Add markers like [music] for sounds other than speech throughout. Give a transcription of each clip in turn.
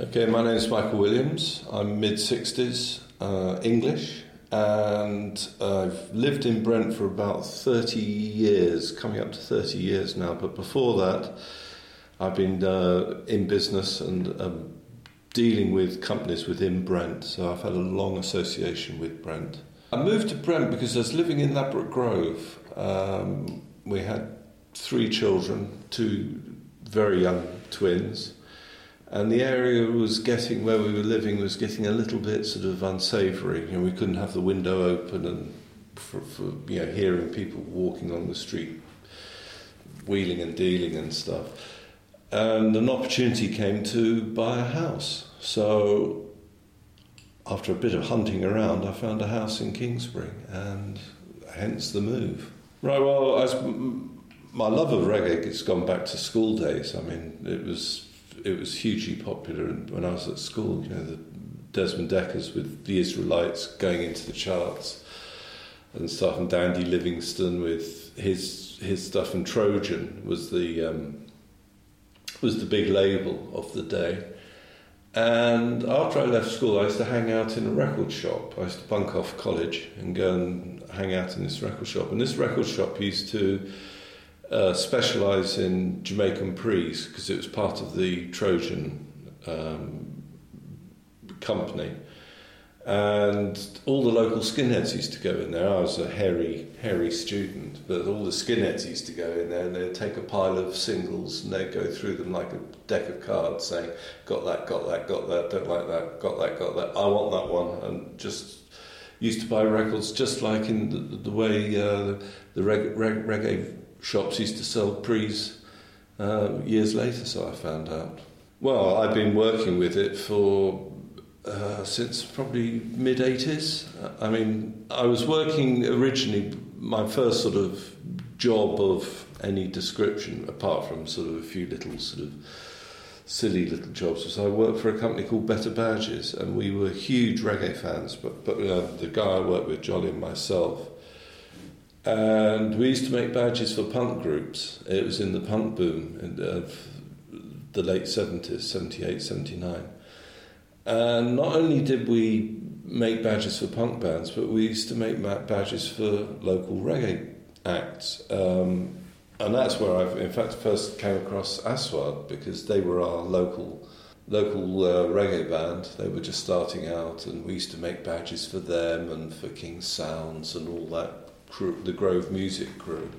Okay, my name is Michael Williams. I'm mid 60s, uh, English, and I've lived in Brent for about 30 years, coming up to 30 years now. But before that, I've been uh, in business and um, dealing with companies within Brent, so I've had a long association with Brent. I moved to Brent because I was living in Ladbroke Grove. Um, we had three children, two very young twins, and the area was getting where we were living was getting a little bit sort of unsavoury. You know, we couldn't have the window open and for, for you know hearing people walking on the street, wheeling and dealing and stuff. And an opportunity came to buy a house. So after a bit of hunting around, I found a house in Kingsbury, and hence the move. Right. Well, as my love of reggae has gone back to school days. I mean, it was it was hugely popular when I was at school. You know, the Desmond Dekkers with the Israelites going into the charts and stuff, and Dandy Livingstone with his his stuff, and Trojan was the um, was the big label of the day. And after I left school, I used to hang out in a record shop. I used to bunk off college and go and hang out in this record shop. And this record shop used to uh, specialise in Jamaican prees because it was part of the Trojan um, company. And all the local skinheads used to go in there. I was a hairy, hairy student, but all the skinheads used to go in there and they'd take a pile of singles and they'd go through them like a deck of cards saying, Got that, got that, got that, don't like that, got that, got that, I want that one. And just used to buy records just like in the, the way uh, the reg- reg- reggae shops used to sell prees uh, years later, so I found out. Well, I've been working with it for uh, since probably mid 80s. I mean, I was working originally, my first sort of job of any description, apart from sort of a few little sort of silly little jobs, was I worked for a company called Better Badges, and we were huge reggae fans. But, but uh, the guy I worked with, Joly, and myself, and we used to make badges for punk groups. It was in the punk boom of the late 70s, 78, 79. And not only did we make badges for punk bands, but we used to make badges for local reggae acts. Um, and that's where I've, in fact, first came across Aswad because they were our local local uh, reggae band. They were just starting out, and we used to make badges for them and for King Sounds and all that the Grove Music crew.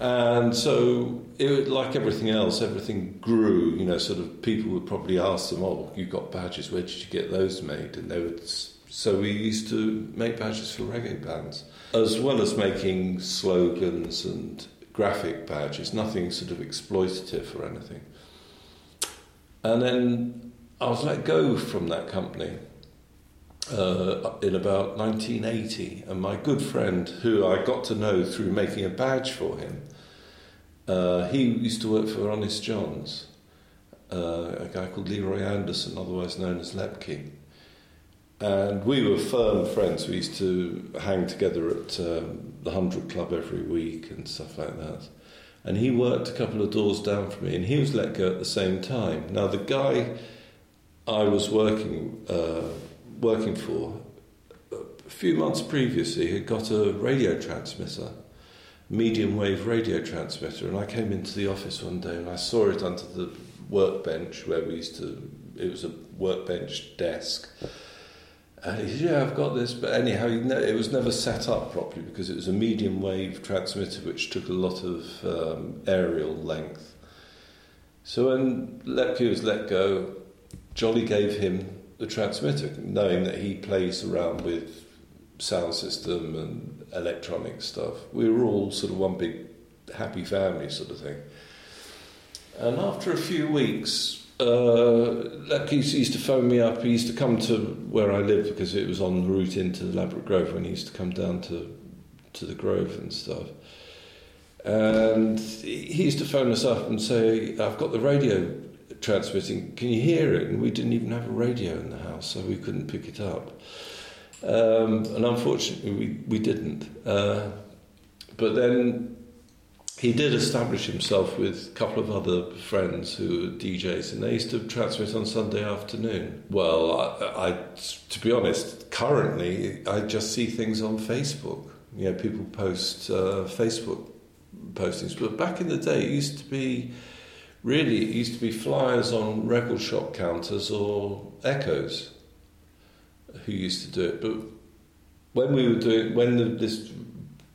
And so, it, like everything else, everything grew. You know, sort of people would probably ask them, "Oh, you got badges? Where did you get those made?" And they would. So we used to make badges for reggae bands, as well as making slogans and graphic badges. Nothing sort of exploitative or anything. And then I was let go from that company uh, in about 1980, and my good friend, who I got to know through making a badge for him, uh, he used to work for Honest John's, uh, a guy called Leroy Anderson, otherwise known as Lepke. And we were firm friends. We used to hang together at um, the Hundred Club every week and stuff like that. And he worked a couple of doors down from me, and he was let go at the same time. Now, the guy I was working uh, working for, a few months previously, had got a radio transmitter, medium wave radio transmitter, and I came into the office one day and I saw it under the workbench where we used to, it was a workbench desk. And he said, Yeah, I've got this. But anyhow, it was never set up properly because it was a medium wave transmitter which took a lot of um, aerial length. So when Lepke was let go, Joly gave him the transmitter, knowing that he plays around with sound system and electronic stuff. We were all sort of one big happy family sort of thing. And after a few weeks, uh, he used to phone me up. He used to come to where I lived because it was on the route into the Ladbroke Grove when he used to come down to to the Grove and stuff. And he used to phone us up and say, "I've got the radio transmitting, can you hear it? And we didn't even have a radio in the house, so we couldn't pick it up. Um, and unfortunately, we, we didn't. Uh, but then he did establish himself with a couple of other friends who were DJs, and they used to transmit on Sunday afternoon. Well, I, I, to be honest, currently I just see things on Facebook. You know, people post uh, Facebook postings, but back in the day, it used to be really it used to be flyers on record shop counters or echoes who used to do it. But when we were doing when the, this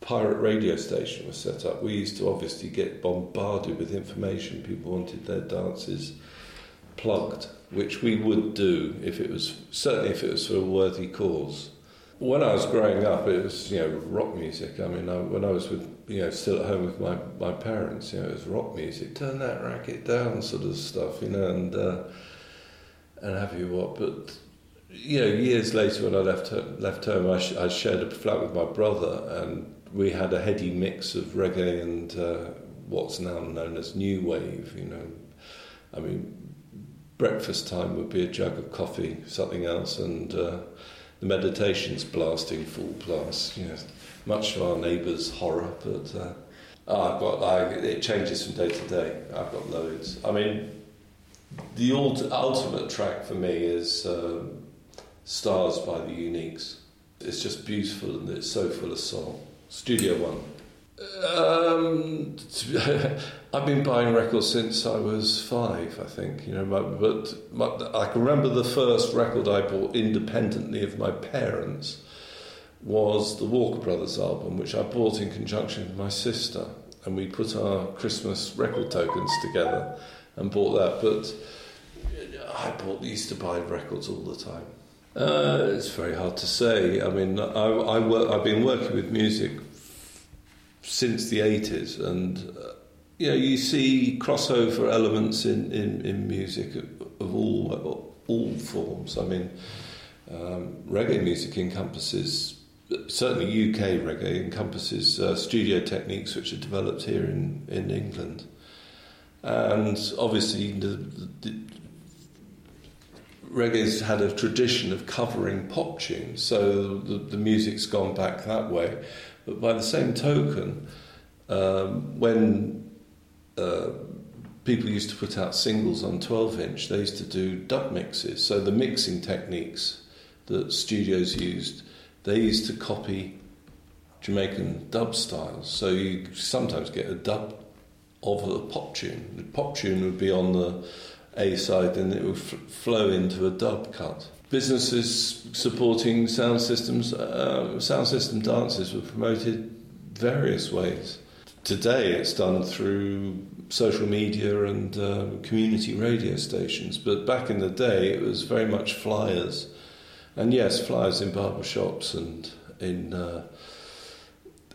pirate radio station was set up, we used to obviously get bombarded with information. People wanted their dances plugged, which we would do if it was certainly if it was for a worthy cause. When I was growing up, it was you know rock music. I mean, I, when I was with you know still at home with my, my parents, you know, it was rock music. Turn that racket down, sort of stuff, you know, and uh, and have you what. But you know, years later when I left left home, I, sh- I shared a flat with my brother, and we had a heady mix of reggae and uh, what's now known as new wave. You know, I mean, breakfast time would be a jug of coffee, something else, and uh, the meditations blasting full blast. You know, much to our neighbours' horror, but uh, oh, I've got I, it changes from day to day. I've got loads. I mean, the ultimate track for me is um, "Stars" by the Uniques. It's just beautiful and it's so full of soul. Studio One. Um, [laughs] I've been buying records since I was five, I think. You know, but, but I can remember the first record I bought independently of my parents was the Walker Brothers album, which I bought in conjunction with my sister, and we put our Christmas record tokens together and bought that. But I bought used to buy records all the time. Uh, it's very hard to say. I mean, I, I work, I've been working with music since the 80s, and uh, you know, you see crossover elements in, in, in music of, of all all forms. I mean, um, reggae music encompasses certainly UK reggae encompasses uh, studio techniques which are developed here in, in England. And obviously, the, the, reggae's had a tradition of covering pop tunes, so the, the music's gone back that way. But by the same token, um, when uh, people used to put out singles on 12 inch, they used to do dub mixes. So the mixing techniques that studios used, they used to copy Jamaican dub styles. So you sometimes get a dub of a pop tune. The pop tune would be on the A side and it would f- flow into a dub cut. Businesses supporting sound systems, uh, sound system dances were promoted various ways. Today it's done through social media and uh, community radio stations, but back in the day it was very much flyers and yes, flyers in barber shops and in uh,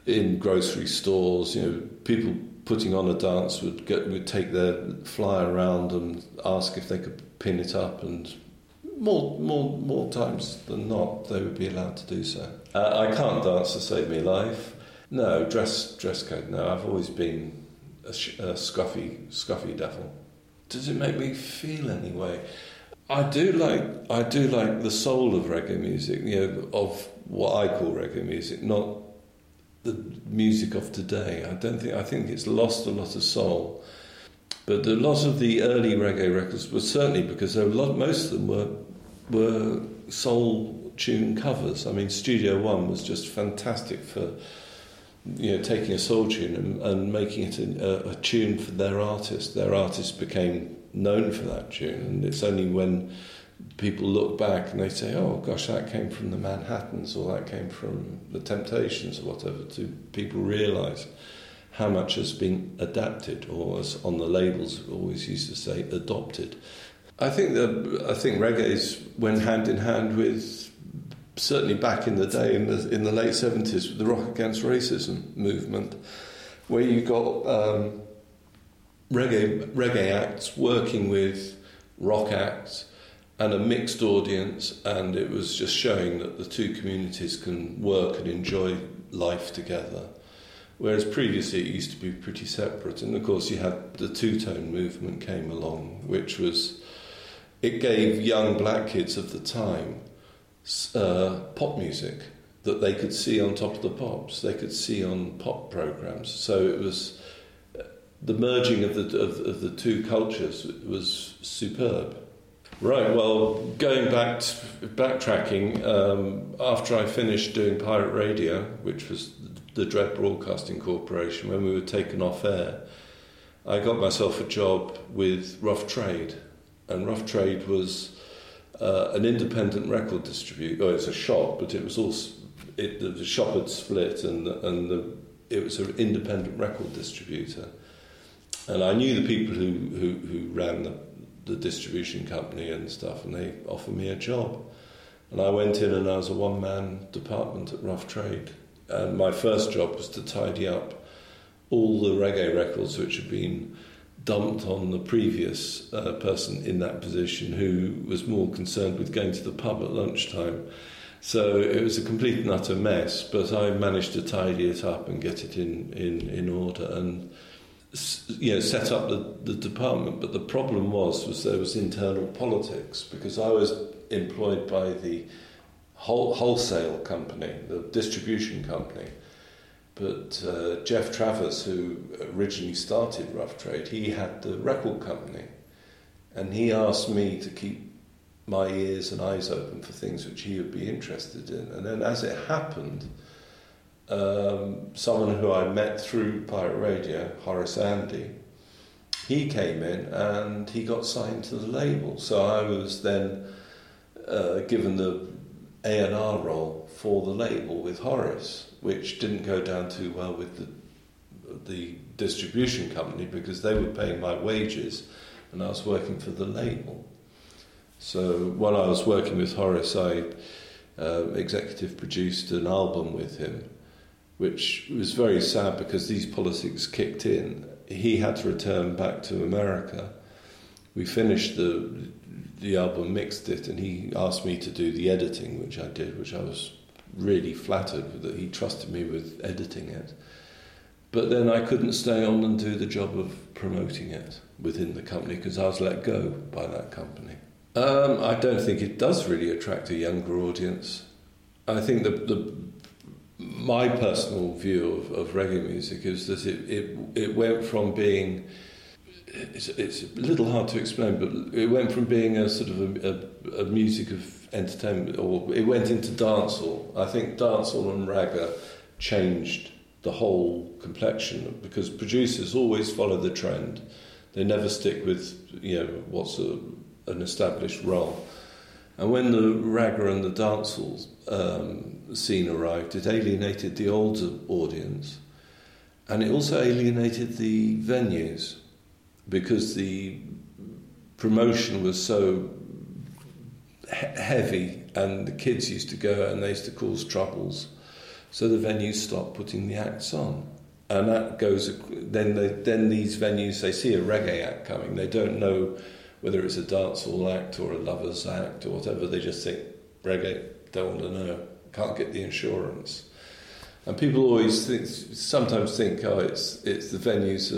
in grocery stores. You know, people putting on a dance would get would take their flyer around and ask if they could pin it up, and more more more times than not, they would be allowed to do so. Uh, I can't dance to save me life. No dress dress code. No, I've always been a, sh- a scruffy scruffy devil. Does it make me feel anyway? I do like I do like the soul of reggae music, you know, of what I call reggae music, not the music of today. I don't think I think it's lost a lot of soul. But a lot of the early reggae records were certainly because a lot, most of them were were soul tune covers. I mean, Studio One was just fantastic for you know taking a soul tune and, and making it a, a tune for their artist. Their artist became known for that tune, and it's only when people look back and they say, "Oh gosh, that came from the Manhattans, or that came from the Temptations, or whatever," to people realise how much has been adapted, or as on the labels always used to say, adopted. I think that I think reggae went hand in hand with certainly back in the day in the in the late seventies the Rock Against Racism movement, where you got um, reggae, reggae acts working with rock acts and a mixed audience, and it was just showing that the two communities can work and enjoy life together. Whereas previously it used to be pretty separate, and of course you had the two tone movement came along, which was it gave young black kids of the time uh, pop music that they could see on top of the pops, they could see on pop programs. So it was the merging of the of, of the two cultures was superb. Right. Well, going back to, backtracking um, after I finished doing pirate radio, which was the Dread Broadcasting Corporation, when we were taken off air, I got myself a job with Rough Trade, and Rough Trade was uh, an independent record distributor. Oh, it's a shop, but it was also it, the shop had split, and and the, it was an independent record distributor. And I knew the people who who, who ran the the distribution company and stuff, and they offered me a job. And I went in and I was a one man department at Rough Trade. And my first job was to tidy up all the reggae records which had been dumped on the previous uh, person in that position who was more concerned with going to the pub at lunchtime. So it was a complete and utter mess, but I managed to tidy it up and get it in, in, in order. And you know, set up the, the department, but the problem was was there was internal politics because I was employed by the whole, wholesale company, the distribution company. But uh, Geoff Travis, who originally started Rough Trade, he had the record company, and he asked me to keep my ears and eyes open for things which he would be interested in. And then, as it happened, um, someone who I met through Pirate Radio, Horace Andy, he came in and he got signed to the label. So I was then uh, given the A&R role for the label with Horace, which didn't go down too well with the the distribution company because they were paying my wages and I was working for the label. So while I was working with Horace, I uh, executive produced an album with him which was very sad because these politics kicked in. He had to return back to America. We finished the the album, mixed it, and he asked me to do the editing, which I did, which I was really flattered that he trusted me with editing it. But then I couldn't stay on and do the job of promoting it within the company because I was let go by that company. Um, I don't think it does really attract a younger audience. I think the, the my personal view of, of reggae music is that it, it, it went from being it's, it's a little hard to explain, but it went from being a sort of a, a, a music of entertainment, or it went into dancehall. I think dancehall and ragga changed the whole complexion because producers always follow the trend. They never stick with you know what's a, an established role. And when the ragga and the dancehall um, scene arrived, it alienated the older audience, and it also alienated the venues because the promotion was so he- heavy, and the kids used to go and they used to cause troubles. So the venues stopped putting the acts on. And that goes, then, they, then these venues, they see a reggae act coming, they don't know whether it's a dancehall act or a lovers act or whatever, they just think reggae, don't want to know, can't get the insurance. And people always think, sometimes think, oh, it's it's the venues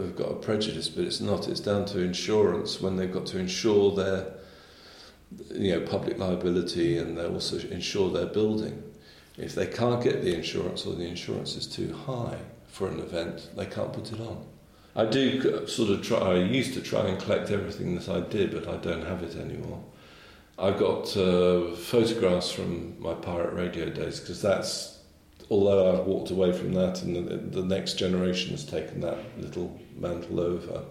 have got a prejudice, but it's not. It's down to insurance when they've got to insure their, you know, public liability and they also insure their building. If they can't get the insurance or the insurance is too high for an event, they can't put it on. I do sort of try, I used to try and collect everything that I did, but I don't have it anymore. I've got uh, photographs from my pirate radio days because that's, although I've walked away from that and the, the next generation has taken that little mantle over,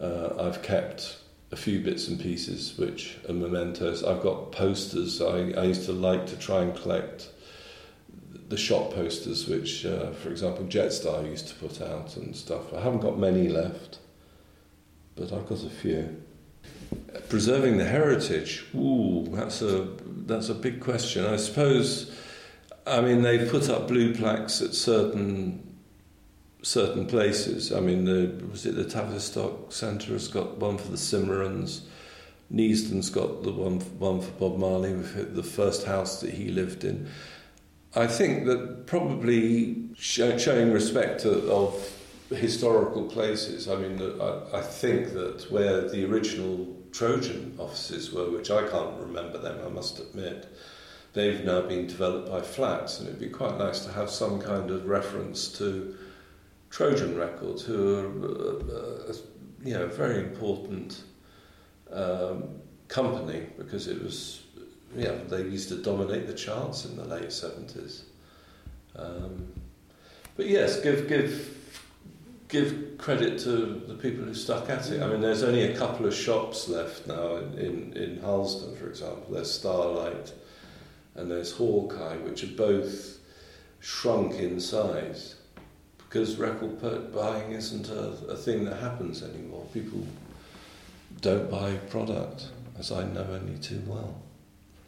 uh, I've kept a few bits and pieces which are mementos. I've got posters. I, I used to like to try and collect the shop posters, which, uh, for example, Jetstar used to put out and stuff. I haven't got many left, but I've got a few. Preserving the heritage, ooh, that's a that's a big question. I suppose. I mean, they've put up blue plaques at certain certain places. I mean, the, was it the Tavistock Centre has got one for the Cimarrons. Neasden's got the one one for Bob Marley, the first house that he lived in. I think that probably showing respect of historical places. I mean, I, I think that where the original Trojan offices were, which I can't remember them, I must admit, they've now been developed by flats, and it'd be quite nice to have some kind of reference to Trojan Records, who are uh, uh, you know very important um, company because it was yeah they used to dominate the charts in the late seventies. Um, but yes, give give give credit to the people who stuck at it. I mean, there's only a couple of shops left now in, in, in Harlesden, for example. There's Starlight and there's Hawkeye, which are both shrunk in size because record buying isn't a, a thing that happens anymore. People don't buy product, as I know only too well.